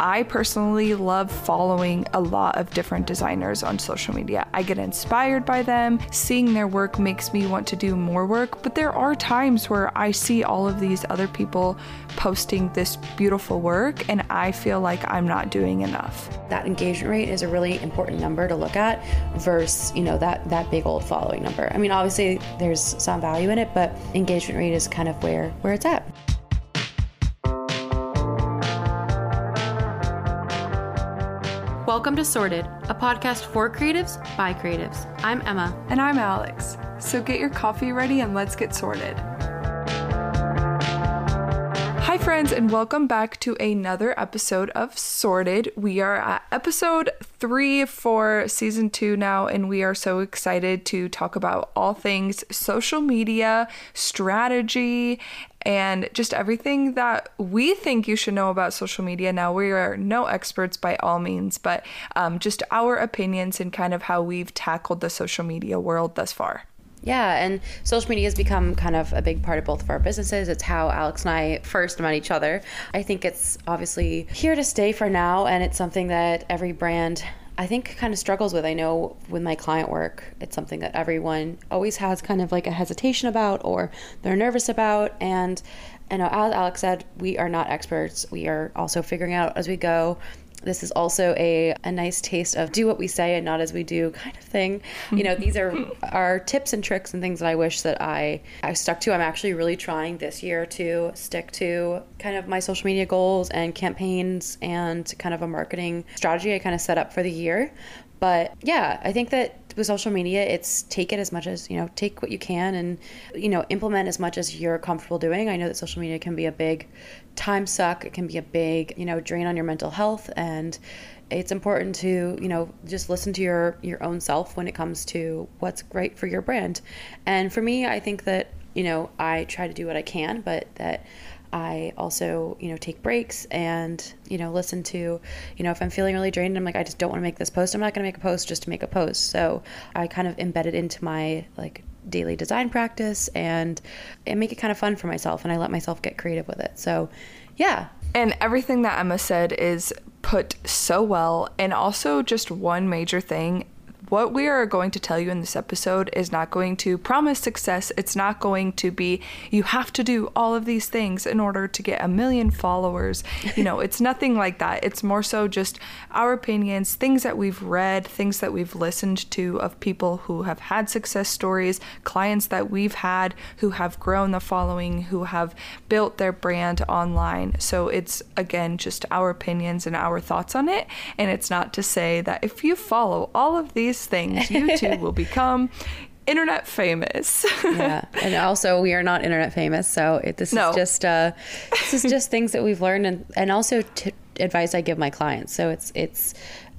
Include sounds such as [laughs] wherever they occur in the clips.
I personally love following a lot of different designers on social media. I get inspired by them. Seeing their work makes me want to do more work, but there are times where I see all of these other people posting this beautiful work and I feel like I'm not doing enough. That engagement rate is a really important number to look at versus, you know, that that big old following number. I mean, obviously there's some value in it, but engagement rate is kind of where where it's at. Welcome to Sorted, a podcast for creatives by creatives. I'm Emma. And I'm Alex. So get your coffee ready and let's get sorted. Hi, friends, and welcome back to another episode of Sorted. We are at episode three for season two now, and we are so excited to talk about all things social media, strategy, and just everything that we think you should know about social media. Now, we are no experts by all means, but um, just our opinions and kind of how we've tackled the social media world thus far. Yeah, and social media has become kind of a big part of both of our businesses. It's how Alex and I first met each other. I think it's obviously here to stay for now, and it's something that every brand I think kind of struggles with. I know with my client work, it's something that everyone always has kind of like a hesitation about or they're nervous about. And I know, as Alex said, we are not experts. We are also figuring out as we go this is also a, a nice taste of do what we say and not as we do kind of thing. You know, these are [laughs] our tips and tricks and things that I wish that I, I stuck to. I'm actually really trying this year to stick to kind of my social media goals and campaigns and kind of a marketing strategy I kind of set up for the year. But yeah, I think that with social media, it's take it as much as, you know, take what you can and, you know, implement as much as you're comfortable doing. I know that social media can be a big time suck, it can be a big, you know, drain on your mental health. And it's important to, you know, just listen to your, your own self when it comes to what's great for your brand. And for me, I think that, you know, I try to do what I can, but that I also, you know, take breaks and, you know, listen to, you know, if I'm feeling really drained, I'm like, I just don't want to make this post. I'm not going to make a post just to make a post. So I kind of embed it into my like daily design practice and, and make it kind of fun for myself. And I let myself get creative with it. So, yeah. And everything that Emma said is put so well. And also, just one major thing what we are going to tell you in this episode is not going to promise success. It's not going to be, you have to do all of these things in order to get a million followers. You know, it's nothing like that. It's more so just our opinions, things that we've read, things that we've listened to of people who have had success stories, clients that we've had who have grown the following, who have built their brand online. So it's, again, just our opinions and our thoughts on it. And it's not to say that if you follow all of these things, you too will become internet famous. [laughs] yeah, and also we are not internet famous, so it, this no. is just uh, this is just things that we've learned, and and also t- advice I give my clients. So it's it's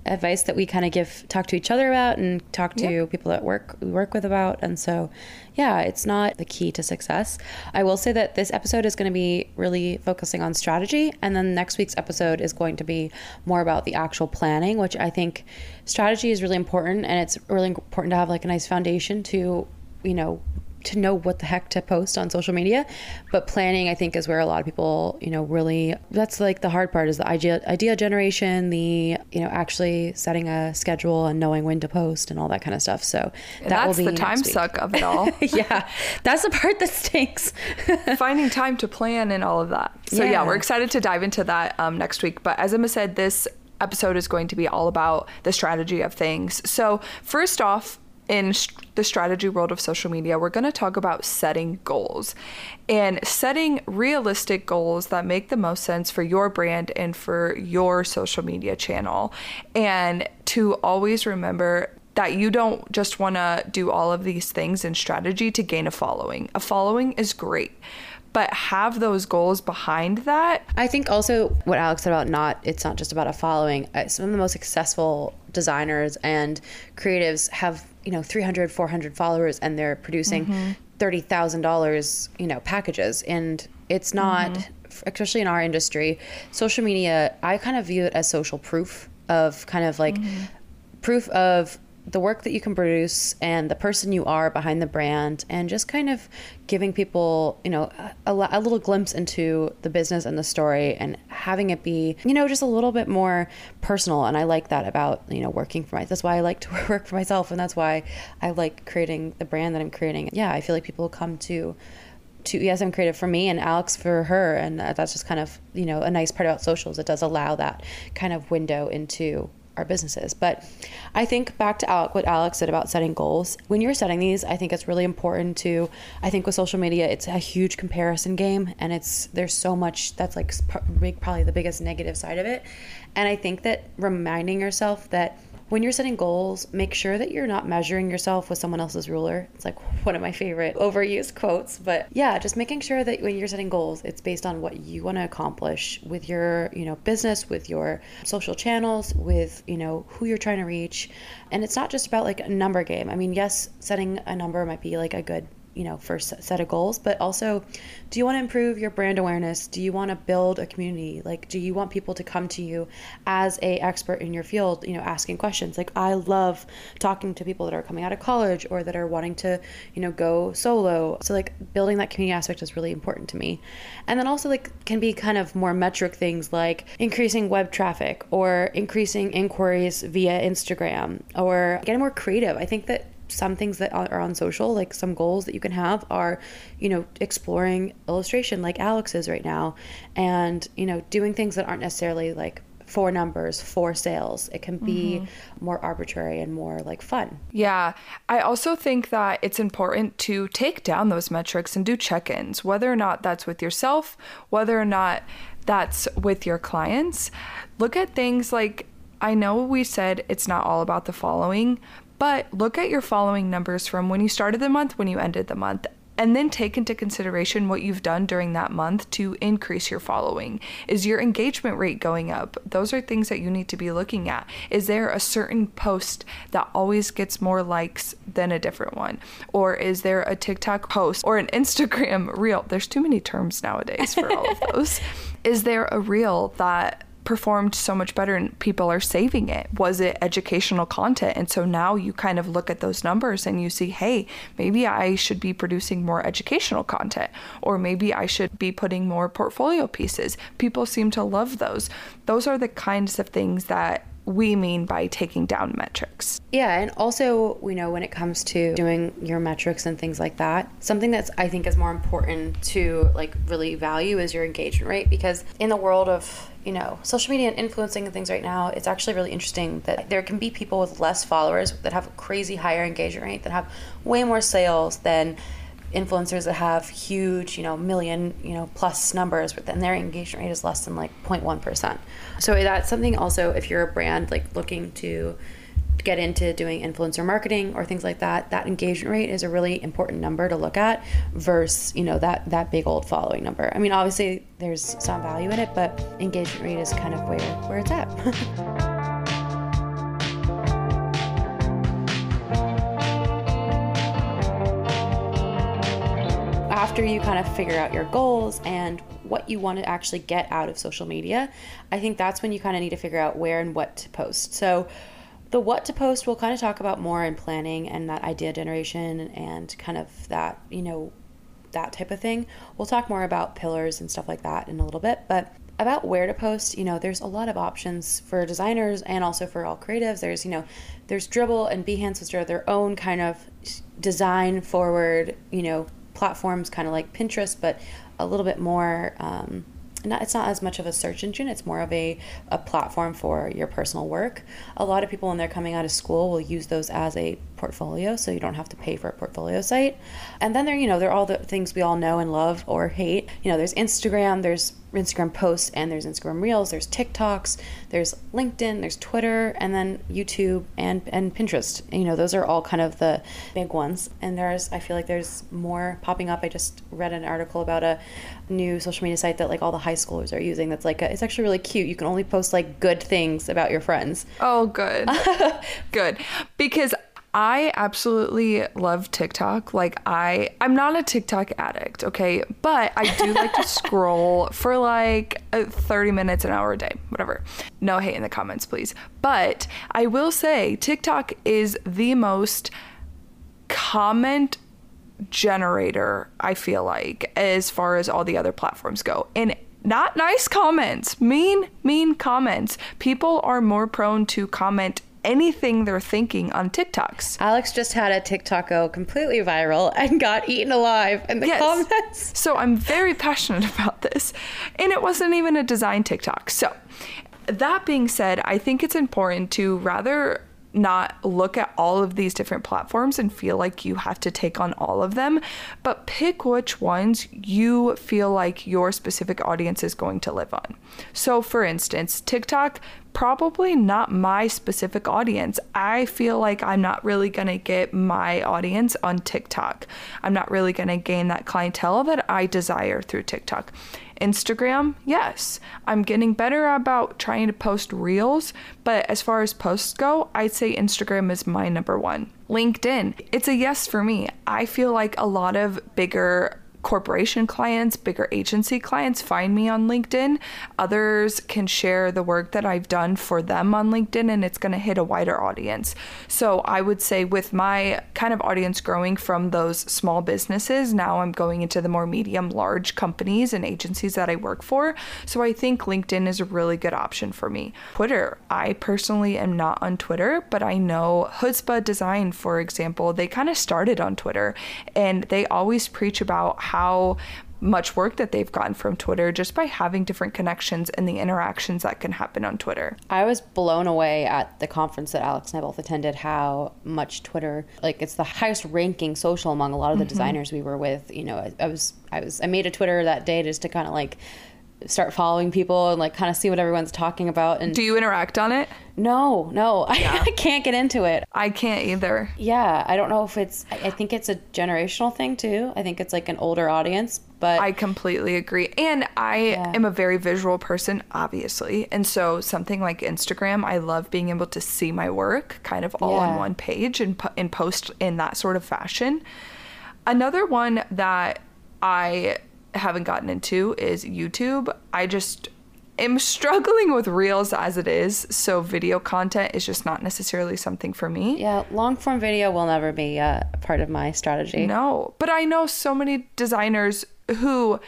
advice that we kind of give talk to each other about and talk to yep. people that work we work with about and so yeah it's not the key to success i will say that this episode is going to be really focusing on strategy and then next week's episode is going to be more about the actual planning which i think strategy is really important and it's really important to have like a nice foundation to you know to know what the heck to post on social media. But planning, I think, is where a lot of people, you know, really that's like the hard part is the idea idea generation, the you know actually setting a schedule and knowing when to post and all that kind of stuff. So that that's will be the time suck of it all. [laughs] yeah, that's the part that stinks. [laughs] Finding time to plan and all of that. So yeah, yeah we're excited to dive into that um, next week. But as Emma said, this episode is going to be all about the strategy of things. So first off in the strategy world of social media, we're going to talk about setting goals and setting realistic goals that make the most sense for your brand and for your social media channel. And to always remember that you don't just want to do all of these things in strategy to gain a following. A following is great, but have those goals behind that. I think also what Alex said about not, it's not just about a following. Uh, some of the most successful designers and creatives have you know 300 400 followers and they're producing mm-hmm. $30,000 you know packages and it's not mm-hmm. especially in our industry social media I kind of view it as social proof of kind of like mm-hmm. proof of the work that you can produce and the person you are behind the brand and just kind of giving people you know a, a, little glimpse into the business and the story and having it be you know just a little bit more personal. And i like that about you know working for myself that's why i like to [laughs] work for myself. And that's why i like creating the brand that i'm creating. Yeah i feel like people come to to yes i'm creative for me and alex for her. And uh, that's just kind of you know a nice part about socials. It does allow that kind of window into our businesses. But I think back to Alec, what Alex said about setting goals. When you're setting these, I think it's really important to. I think with social media, it's a huge comparison game, and it's there's so much that's like probably the biggest negative side of it. And I think that reminding yourself that when you're setting goals, make sure that you're not measuring yourself with someone else's ruler. It's like [laughs] one of my favorite overused quotes, but yeah, just making sure that when you're setting goals, it's based on what you want to accomplish with your, you know, business, with your social channels, with, you know, who you're trying to reach. And it's not just about like a number game. I mean, yes, setting a number might be like a good you know first set of goals but also do you want to improve your brand awareness? Do you want to build a community? Like do you want people to come to you as a expert in your field you know asking questions? Like i love talking to people that are coming out of college or that are wanting to you know go solo. So like building that community aspect is really important to me. And then also like can be kind of more metric things like increasing web traffic or increasing inquiries via instagram or getting more creative. I think that some things that are on social, like some goals that you can have, are, you know, exploring illustration like Alex is right now, and you know, doing things that aren't necessarily like for numbers, for sales. It can be mm-hmm. more arbitrary and more like fun. Yeah. I also think that it's important to take down those metrics and do check ins, whether or not that's with yourself, whether or not that's with your clients. Look at things like I know we said it's not all about the following, but look at your following numbers from when you started the month, when you ended the month, and then take into consideration what you've done during that month to increase your following. Is your engagement rate going up? Those are things that you need to be looking at. Is there a certain post that always gets more likes than a different one? Or is there a TikTok post or an Instagram [laughs] reel? There's too many terms nowadays for all of [laughs] those. is there a reel that performed so much better and people are saving it? Was it educational content? And so now you kind of look at those numbers and you see, hey, maybe I should be producing more educational content, or maybe I should be putting more portfolio pieces. People seem to love those. Those are the kinds of things that we mean by taking down metrics. Yeah, and also, you know, when it comes to doing your metrics and things like that, something that's I think is more important to like really value is your engagement rate because in the world of you know, social media and influencing and things right now, it's actually really interesting that there can be people with less followers that have a crazy higher engagement rate, that have way more sales than influencers that have huge, you know, million, you know, plus numbers, but then their engagement rate is less than like 0.1%. So that's something also if you're a brand like looking to get into doing influencer marketing or things like that, that engagement rate is a really important number to look at versus, you know, that that big old following number. I mean, obviously there's some value in it, but engagement rate is kind of where where it's at. [laughs] after you kind of figure out your goals and what you want to actually get out of social media, I think that's when you kind of need to figure out where and what to post. So, the what to post we'll kind of talk about more in planning and that idea generation and kind of that, you know, that type of thing. We'll talk more about pillars and stuff like that in a little bit, but about where to post, you know, there's a lot of options for designers and also for all creatives. There's, you know, there's Dribbble and Behance, which are their own kind of design forward, you know, platforms, kind of like Pinterest, but a little bit more. Um, not, it's not as much of a search engine it's more of a, a platform for your personal work a lot of people when they're coming out of school will use those as a portfolio so you don't have to pay for a portfolio site and then there you know there are all the things we all know and love or hate you know there's instagram there's Instagram posts and there's Instagram Reels, there's TikToks, there's LinkedIn, there's Twitter, and then YouTube and and Pinterest. You know, those are all kind of the big ones. And there's I feel like there's more popping up. I just read an article about a new social media site that like all the high schoolers are using. That's like a, it's actually really cute. You can only post like good things about your friends. Oh, good, [laughs] good, because I absolutely love TikTok. Like I I'm not a TikTok addict, okay? But I do like to [laughs] scroll for like uh, 30 minutes an hour a day, whatever. No hate in the comments, please. But I will say TikTok is the most comment generator, I feel like, as far as all the other platforms go. And not nice comments, mean, mean comments. People are more prone to comment anything they're thinking on TikToks. Alex just had a TikTok go completely viral and got eaten alive in the Yes. comments. [laughs] So I'm very passionate about this. And it wasn't even a design TikTok. So that being said, I think it's important to rather not look at all of these different platforms and feel like you have to take on all of them, but pick which ones you feel like your specific audience is going to live on. So, for instance, TikTok, probably not my specific audience. I feel like I'm not really going to get my audience on TikTok. I'm not really going to gain that clientele that I desire through TikTok. Instagram, yes. I'm getting better about trying to post reels, but as far as posts go, I'd say Instagram is my number one. LinkedIn, it's a yes for me. I feel like a lot of bigger corporation clients, bigger agency clients find me on LinkedIn. Others can share the work that I've done for them on LinkedIn and it's going to hit a wider audience. So I would say, with my kind of audience growing from those small businesses, now I'm going into the more medium, large companies and agencies that I work for. So I think LinkedIn is a really good option for me. Twitter, I personally am not on Twitter, but I know Hutzpah Design, for example, they kind of started on Twitter and they always preach about how much work that they've gotten from Twitter just by having different connections and the interactions that can happen on Twitter. I was blown away at the conference that Alex and I both attended how much Twitter like it's the highest ranking social among a lot of the mm-hmm. designers we were with. You know, I, I was I was I made a Twitter that day just to kind of like start following people and like kind of see what everyone's talking about and Do you interact on it? no no [laughs] I, I can't get into it I can't either. yeah i don't know if it's I, think it's a generational thing too i think it's like an older audience but I completely agree. And I am a very visual person, obviously. And so something like Instagram, I love being able to see my work kind of all on one page and, and post in that sort of fashion. Another one that I haven't gotten into is YouTube. I just am [laughs] struggling with reels as it is. So video content is just not necessarily something for me. yeah long form video will never be uh, a part of my strategy No, but I know so many designers who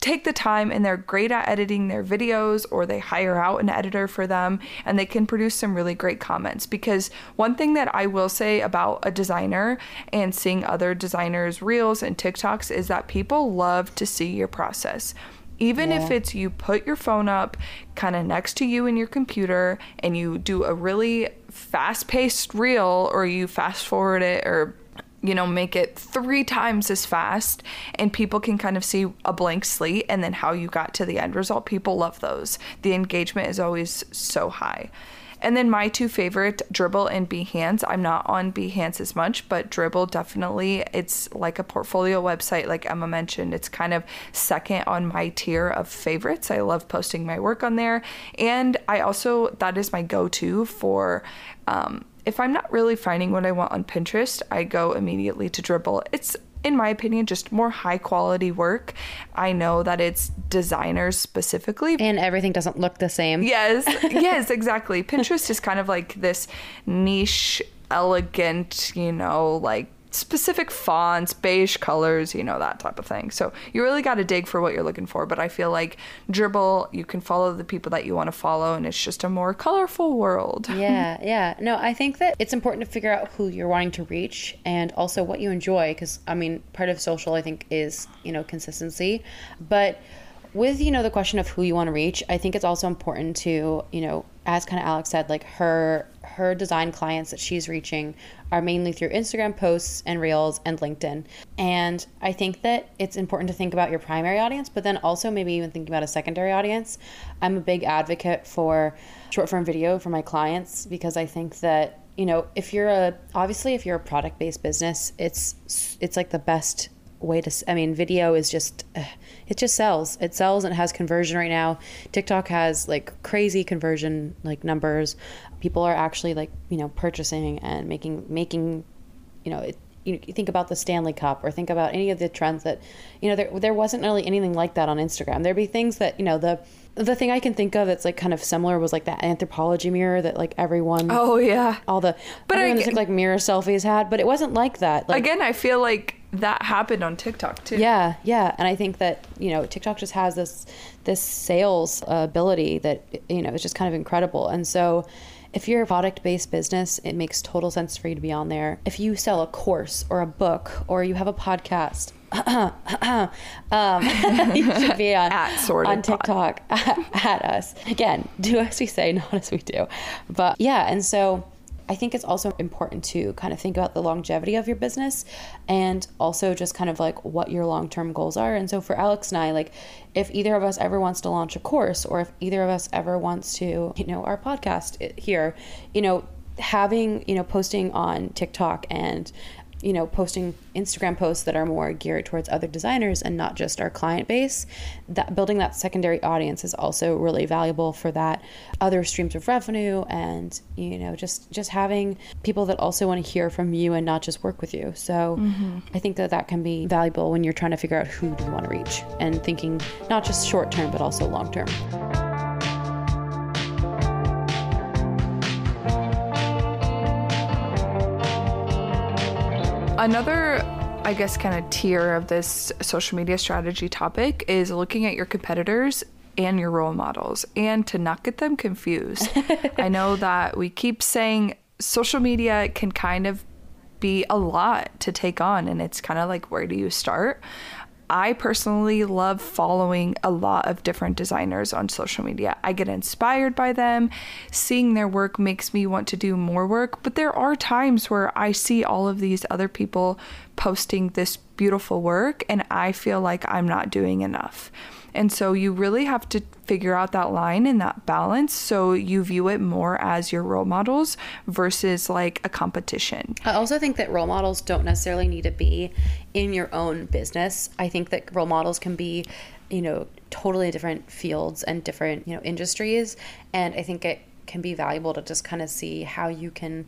take the time and they're great at editing their videos or they hire out an editor for them and they can produce some really great comments because one thing that I will say about a designer and seeing other designers reels and TikToks is that people love to see your process. Even if it's you put your phone up kind of next to you in your computer and you do a really fast paced reel or you fast forward it or you know, make it three times as fast and people can kind of see a blank slate and then how you got to the end result. People love those. The engagement is always so high. And then my two favorite, Dribbble and Behance. I'm not on Behance as much, but Dribbble definitely, it's like a portfolio website, like Emma mentioned. It's kind of second on my tier of favorites. I love posting my work on there. And I also, that is my go to for, um, if I'm not really finding what I want on Pinterest, I go immediately to Dribbble. It's in my opinion, just more high quality work. I know that it's designers specifically, and everything doesn't look the same Yes, [laughs] yes, exactly. Pinterest is kind of like this niche, elegant, you know, like specific fonts, beige colors, you know, that type of thing. So you really got to dig for what you're looking for. But I feel like Dribbble, you can follow the people that you want to follow, and it's just a more colorful world. [laughs] yeah yeah no i think that it's important to figure out who you're wanting to reach and also what you enjoy because i mean part of social i think is you know consistency but with you know the question of who you want to reach i think it's also important to you know as kind of alex said like her her design clients that she's reaching are mainly through instagram posts and reels and linkedin. And i think that it's important to think about your primary audience but then also maybe even thinking about a secondary audience. I'm a big advocate for short form video for my clients because i think that you know if you're a obviously if you're a product based business it's it's like the best way to i mean video is just uh, it just sells. It sells and it has conversion right now. Tiktok has like crazy conversion like numbers. People are actually like you know purchasing and making making you know it you, you think about the Stanley Cup or think about any of the trends that you know there there wasn't really anything like that on Instagram. There'd be things that you know the the thing I can think of that's like kind of similar was like that Anthropologie mirror that like everyone Oh yeah. all the But I everyone that took like mirror selfies had but it wasn't like that. Like Again, I feel like that happened on TikTok too. yeah, yeah, and I think that you know TikTok just has this this sales ability that you know is just kind of incredible, and so. If you're a product based business, it makes total sense for you to be on there. If you sell a course or a book or you have a podcast, [clears throat] um, [laughs] you should be on, At on. TikTok [laughs] at us. Again, do as we say, not as we do. But yeah, and so I think it's also important to kind of think about the longevity of your business and also just kind of like what your long term goals are. And so for Alex and I, like if either of us ever wants to launch a course or if either of us ever wants to, you know, our podcast eh, here, you know, having, you know, posting on TikTok and you know, posting Instagram posts that are more geared towards other designers and not just our client base. That building that secondary audience is also really valuable for that other streams of revenue and you know just just having people that also want to hear from you and not just work with you. So mm-hmm. I think that that can be valuable when you're trying to figure out who do you want to reach and thinking not just short term but also long term. Another, I guess, kind of tier of this social media strategy topic is looking at your competitors and your role models and to not get them confused. [laughs] I know that we keep saying social media can kind of be a lot to take on, and it's kind of like, where do you start? I personally love following a lot of different designers on social media. I get inspired by them. Seeing their work makes me want to do more work, but there are times where I see all of these other people posting this beautiful work and I feel like I'm not doing enough. And so you really have to figure out that line and that balance so you view it more as your role models versus like a competition. I also think that role models don't necessarily need to be in your own business. I think that role models can be, you know, totally different fields and different, you know, industries. And I think it can be valuable to just kind of see how you can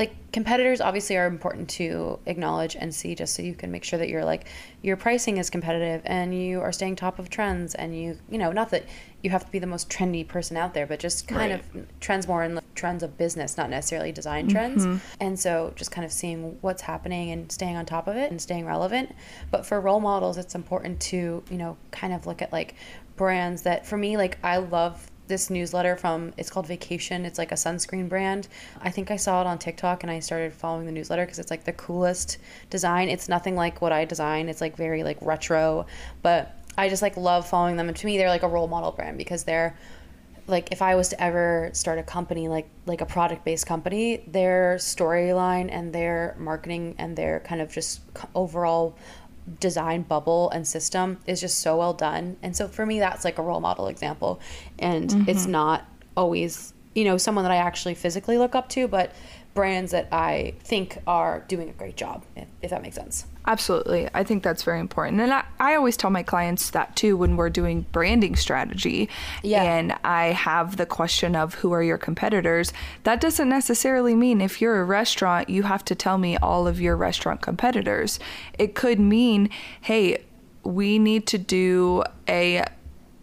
like competitors obviously are important to acknowledge and see just so you can make sure that you're like your pricing is competitive and you are staying top of trends and you you know not that you have to be the most trendy person out there but just kind Right. of trends more in the trends of business not necessarily design mm-hmm. trends. And so just kind of seeing what's happening and staying on top of it and staying relevant. But for role models it's important to you know kind of look at like brands that for me like i love this newsletter from it's called vacation. It's like a sunscreen brand. I think i saw it on tiktok and i started following the newsletter because it's like the coolest design. It's nothing like what i design. It's like very like retro but i just like love following them. And to me they're like a role model brand because they're like if I was to ever start a company like like a product based company, their storyline and their marketing and their kind of just overall design bubble and system is just so well done. And so for me that's like a role model example. And mm-hmm. it's not always, you know, someone that I actually physically look up to, but brands that I think are doing a great job, if, if that makes sense. Absolutely. I think that's very important. And I, I always tell my clients that too when we're doing branding strategy Yeah. and I have the question of who are your competitors. That doesn't necessarily mean if you're a restaurant, you have to tell me all of your restaurant competitors. It could mean, hey, we need to do a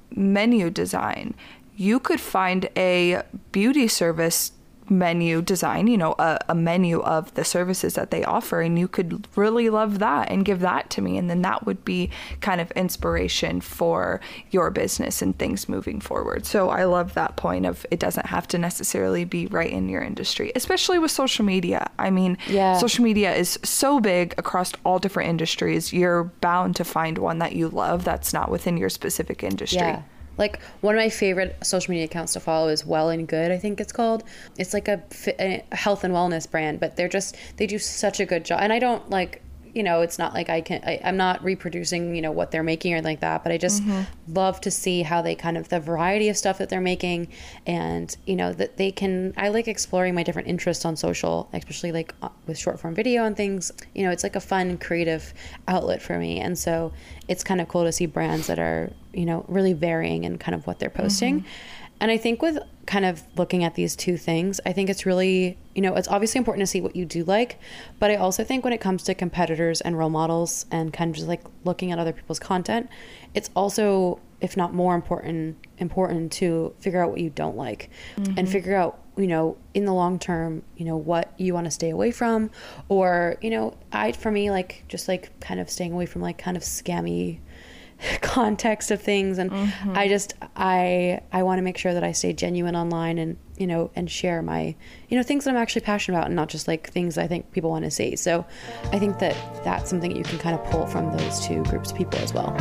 menu design. You could find a beauty service menu design, you know, a, a menu of the services that they offer, and you could really love that and give that to me. And then that would be kind of inspiration for your business and things moving forward. So I love that point of it doesn't have to necessarily be right in your industry, especially with social media. I mean, Yeah. social media is so big across all different industries. You're bound to find one that you love that's not within your specific industry. Yeah. Like one of my favorite social media accounts to follow is Well and Good, I think it's called. It's like a, a health and wellness brand, but they're just they do such a good job. And I don't like you know, it's not like I can, I, I'm not reproducing, you know, what they're making or like that, but I just love to see how they kind of, the variety of stuff that they're making and, you know, that they can, I like exploring my different interests on social, especially like uh, with short form video and things. You know, it's like a fun, creative outlet for me. And so it's kind of cool to see brands that are, you know, really varying in kind of what they're posting. And I think with kind of looking at these two things, I think it's really, you know, it's obviously important to see what you do like, but I also think when it comes to competitors and role models and kind of just like looking at other people's content, it's also if not more important important to figure out what you don't like and mm-hmm. figure out you know in the long term you know what you want to stay away from or you know i for me like just like kind of staying away from like kind of scammy [laughs] context of things. And mm-hmm. i just i i want to make sure that i stay genuine online and you know and share my you know things that i'm actually passionate about and not just like things i think people want to see. So i think that that's something that you can kind of pull from those two groups of people as well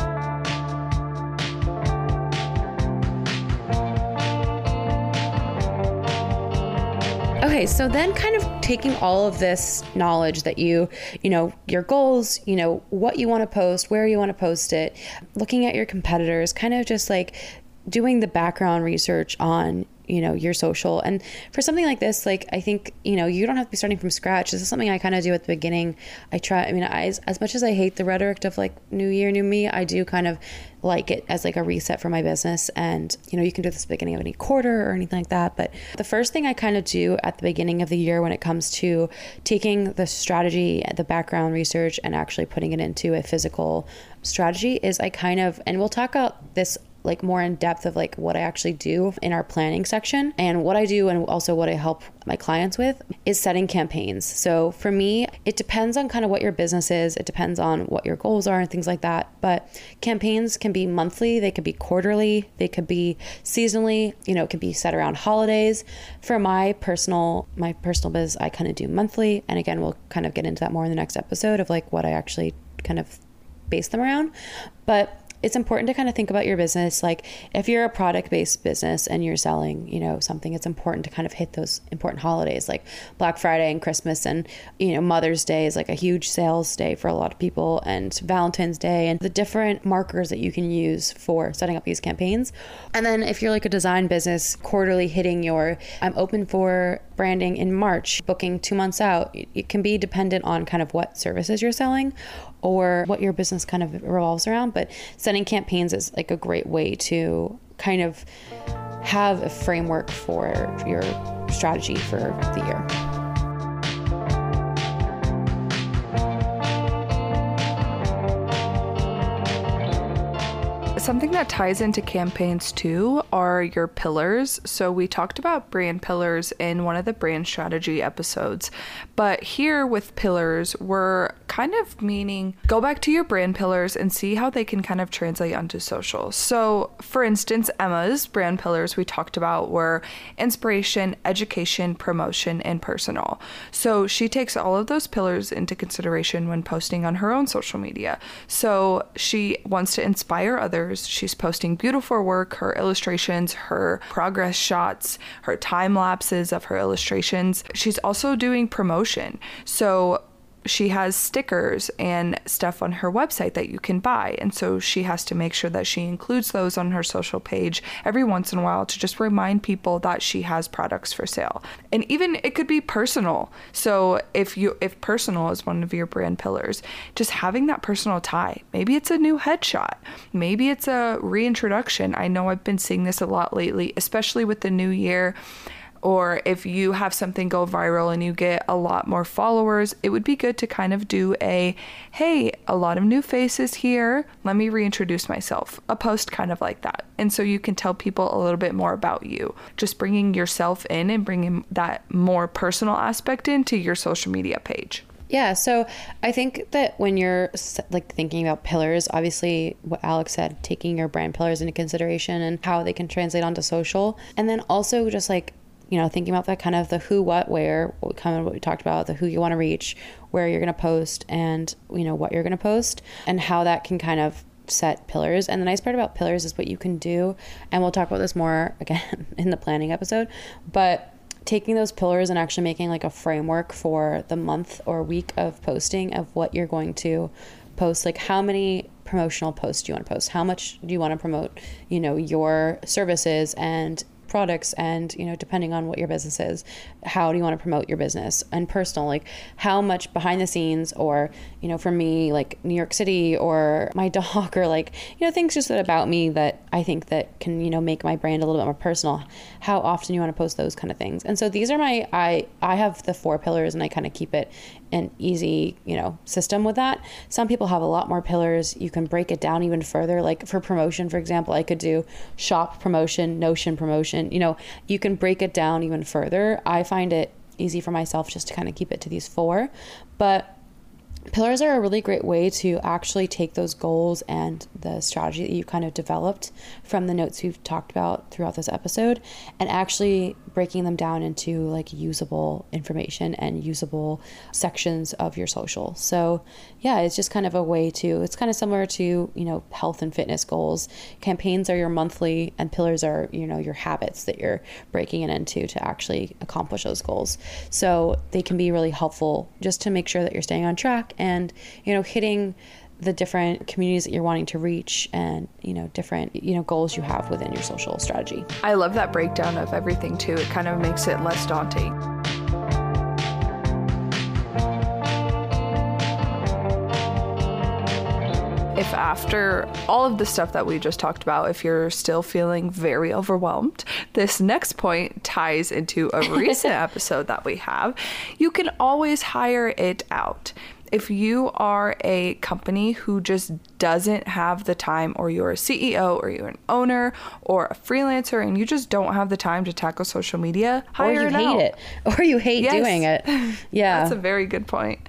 Okay, so then kind of taking all of this knowledge that you, you know, your goals, you know, what you want to post, where you want to post it, looking at your competitors, kind of just like doing the background research on you know your social. And for something like this like i think you know you don't have to be starting from scratch. This is something i kind of do at the beginning. I try i mean I, as, as much as i hate the rhetoric of like new year new me i do kind of like it as like a reset for my business. And you know you can do this at the beginning of any quarter or anything like that. But the first thing i kind of do at the beginning of the year when it comes to taking the strategy the background research and actually putting it into a physical strategy is i kind of and we'll talk about this like more in depth of like what I actually do in our planning section and what I do and also what I help my clients with is setting campaigns. So for me, it depends on kind of what your business is, it depends on what your goals are and things like that. But campaigns can be monthly, they could be quarterly, they could be seasonally, you know, it could be set around holidays. For my personal my personal biz, I kind of do monthly and again, we'll kind of get into that more in the next episode of like what I actually kind of base them around. But it's important to kind of think about your business. Like if you're a product based business and you're selling you know something it's important to kind of hit those important holidays like black friday and christmas and you know mother's day is like a huge sales day for a lot of people and valentine's day and the different markers that you can use for setting up these campaigns. And then if you're like a design business quarterly hitting your i'm open for branding in march booking two months out it can be dependent on kind of what services you're selling or what your business kind of revolves around. But setting campaigns is like a great way to kind of have a framework for your strategy for the year. Something that ties into campaigns too are your pillars. So, we talked about brand pillars in one of the brand strategy episodes, but here with pillars, we're kind of meaning go back to your brand pillars and see how they can kind of translate onto social. So, for instance, Emma's brand pillars we talked about were inspiration, education, promotion, and personal. So, she takes all of those pillars into consideration when posting on her own social media. So, she wants to inspire others. She's posting beautiful work, her illustrations, her progress shots, her time lapses of her illustrations. She's also doing promotion. So, she has stickers and stuff on her website that you can buy. And so she has to make sure that she includes those on her social page every once in a while to just remind people that she has products for sale. And even it could be personal. So if you if personal is one of your brand pillars, just having that personal tie. Maybe it's a new headshot. Maybe it's a reintroduction. I know I've been seeing this a lot lately, especially with the new year or if you have something go viral and you get a lot more followers, it would be good to kind of do a hey, a lot of new faces here, let me reintroduce myself, a post kind of like that. And so you can tell people a little bit more about you. Just bringing yourself in and bringing that more personal aspect into your social media page. Yeah, so I think that when you're like thinking about pillars, obviously what Alex said, taking your brand pillars into consideration and how they can translate onto social, and then also just like you know, thinking about that kind of the who, what, where, kind of what we talked about, the who you want to reach, where you're going to post, and you know what you're going to post, and how that can kind of set pillars. And the nice part about pillars is what you can do, and we'll talk about this more [laughs] again in the planning episode, but taking those pillars and actually making like a framework for the month or week of posting of what you're going to post like how many promotional posts do you want to post how much do you want to promote you know your services and products and you know depending on what your business is how do you want to promote your business? And personal like how much behind the scenes or you know for me like new york city or my [laughs] dog or like you know things just that about me that i think that can you know make my brand a little bit more personal how often you want to post those kind of things. And so these are my i i have the four pillars and i kind of keep it an easy, you know, system with that. Some people have a lot more pillars. You can break it down even further. Like for promotion, for example, I could do shop promotion, notion promotion. You know, you can break it down even further. I find it easy for myself just to kind of keep it to these four. But pillars are a really great way to actually take those goals and the strategy that you've kind of developed from the notes we've talked about throughout this episode and actually breaking them down into like usable information and usable sections of your social. So, yeah, it's just kind of a way to it's kind of similar to, you know, health and fitness goals. Campaigns are your monthly and pillars are, you know, your habits that you're breaking it into to actually accomplish those goals. So, they can be really helpful just to make sure that you're staying on track and you know hitting the different communities that you're wanting to reach and you know different you know goals you have within your social strategy. I love that breakdown of everything too. It kind of makes it less daunting. If after all of the stuff that we just talked about, if you're still feeling very overwhelmed, this next point ties into a [laughs] recent episode that we have. You can always hire it out if you are a company who just doesn't have the time, or you're a CEO, or you're an owner, or a freelancer, and you just don't have the time to tackle social media, hire or you it hate out. it, [laughs] or you hate yes. doing it. [laughs] Yeah, that's a very good point.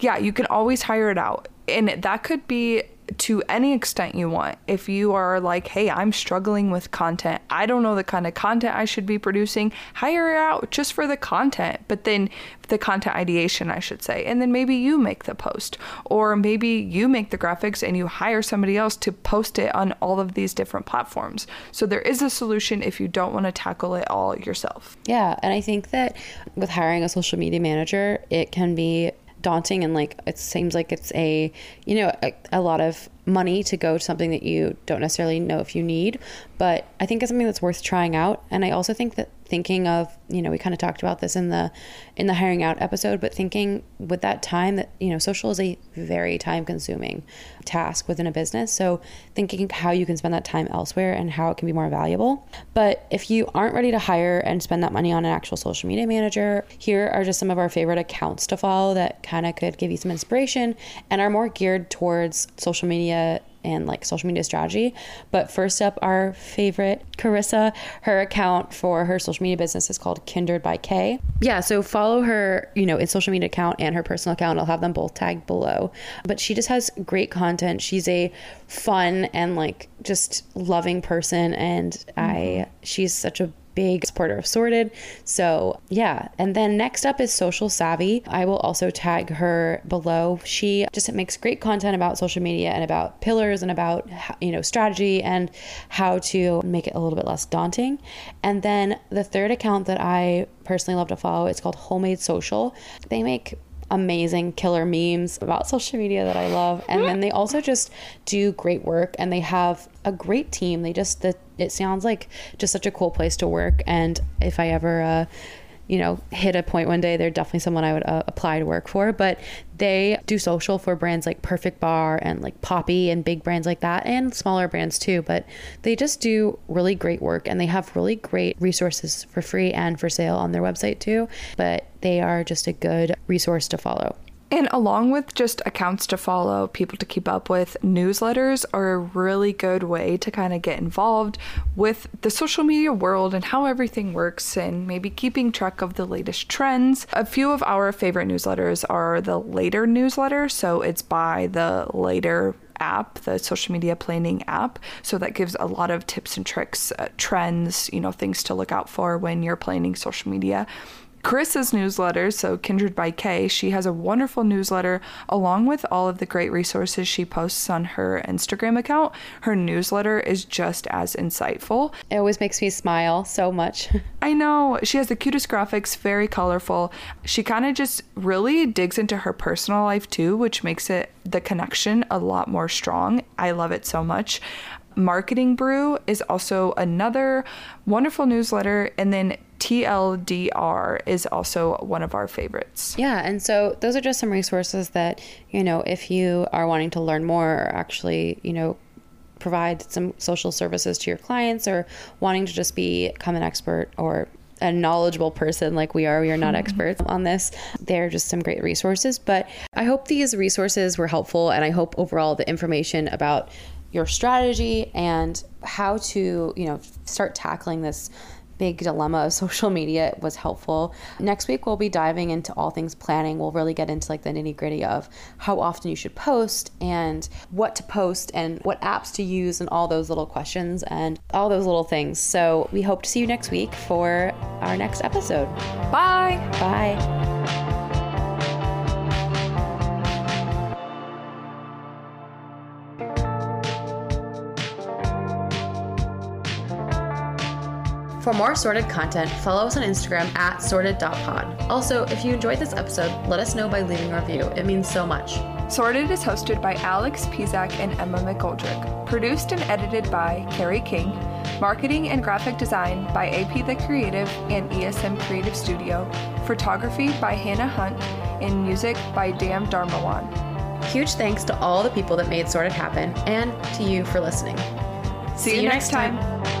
Yeah, you can always hire it out, and that could be to any extent you want. If you are like, hey, I'm struggling with content, I don't know the kind of content I should be producing, hire out just for the content, but then the content ideation, I should say. And then maybe you make the post, or maybe you make the graphics and you hire somebody else to post it on all of these different platforms. So there is a solution if you don't want to tackle it all yourself. Yeah. And I think that with hiring a social media manager, it can be daunting and like it seems like it's a you know a, a, lot of money to go to something that you don't necessarily know if you need but i think it's something that's worth trying out. And i also think that thinking of you know we kind of talked about this in the in the hiring out episode but thinking with that time that you know social is a very time consuming task within a business. So thinking how you can spend that time elsewhere and how it can be more valuable. But if you aren't ready to hire and spend that money on an actual social media manager here are just some of our favorite accounts to follow that kind of could give you some inspiration and are more geared towards social media and like social media strategy. But first up, our favorite, Karissa, her account for her social media business is called Kindred by K. Yeah, so follow her, you know, in social media account and her personal account. I'll have them both tagged below. But she just has great content. She's a fun and like just loving person and mm-hmm. I she's such a big supporter of Sorted. So, yeah. And then next up is Social Savvy. I will also tag her below. She just makes great content about social media and about pillars and about, you know, strategy and how to make it a little bit less daunting. And then the third account that I personally love to follow, it's called Homemade Social. They make amazing killer memes about [laughs] social media that I love. And then they also just do great work and they have a great team. They just, the, it sounds like just such a cool place to work. And if I ever, uh, you know, hit a point one day, they're definitely someone I would uh, apply to work for. But they do social for brands like Perfect Bar and like Poppi and big brands like that, and smaller brands too. But they just do really great work and they have really great resources for free and for sale on their website too. But they are just a good resource to follow. And along with just accounts to follow, people to keep up with, newsletters are a really good way to kind of get involved with the social media world and how everything works and maybe keeping track of the latest trends. A few of our favorite newsletters are the Later newsletter, so it's by the Later app, the social media planning app. So that gives a lot of tips and tricks, uh, trends, you know, things to look out for when you're planning social media. Chris's newsletter, so Kindred by K, she has a wonderful newsletter along with all of the great resources she posts on her Instagram account. Her newsletter is just as insightful. It always makes me smile so much. [laughs] I know. She has the cutest graphics, very colorful. She kind of just really digs into her personal life too, which makes it the connection a lot more strong. I love it so much. Marketing Brew is also another wonderful newsletter. And then TLDR is also one of our favorites. Yeah, and so those are just some resources that, you know, if you are wanting to learn more or actually, you know, provide some social services to your clients or wanting to just become an expert or a knowledgeable person like we are. We are not [laughs] experts on this. They're just some great resources. But I hope these resources were helpful and I hope overall the information about your strategy and how to, you know, start tackling this big dilemma of [laughs] social media was helpful. Next week, we'll be diving into all things planning. We'll really get into like the nitty gritty of how often you should post and what to post and what apps to use and all those little questions and all those little things. So we hope to see you next week for our next episode. Bye. Bye. For more sorted content, follow us on Instagram at sorted.pod. Also, if you enjoyed this episode, let us know by leaving a review. It means so much. Sorted is hosted by Alex Pizak and Emma McGoldrick. Produced and edited by Carrie King. Marketing and graphic design by AP The Creative and ESM Creative Studio. Photography by Hannah Hunt. And music by Dan Dharmawan. Huge thanks to all the people that made Sorted happen and to you for listening. See, See you, next time. time.